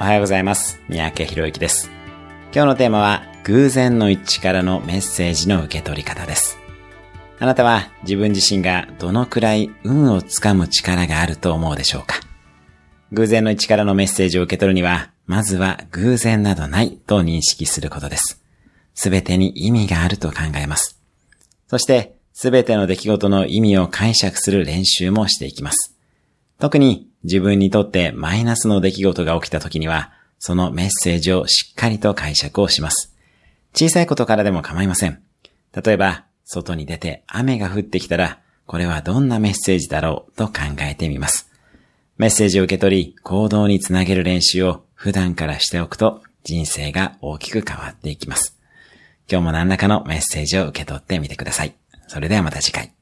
おはようございます。三宅博之です。今日のテーマは、偶然の一致からのメッセージの受け取り方です。あなたは自分自身がどのくらい運をつかむ力があると思うでしょうか？偶然の一致からのメッセージを受け取るには、まずは偶然などないと認識することです。すべてに意味があると考えます。そして、すべての出来事の意味を解釈する練習もしていきます。特に自分にとってマイナスの出来事が起きた時には、そのメッセージをしっかりと解釈をします。小さいことからでも構いません。例えば、外に出て雨が降ってきたら、これはどんなメッセージだろうと考えてみます。メッセージを受け取り、行動につなげる練習を普段からしておくと、人生が大きく変わっていきます。今日も何らかのメッセージを受け取ってみてください。それではまた次回。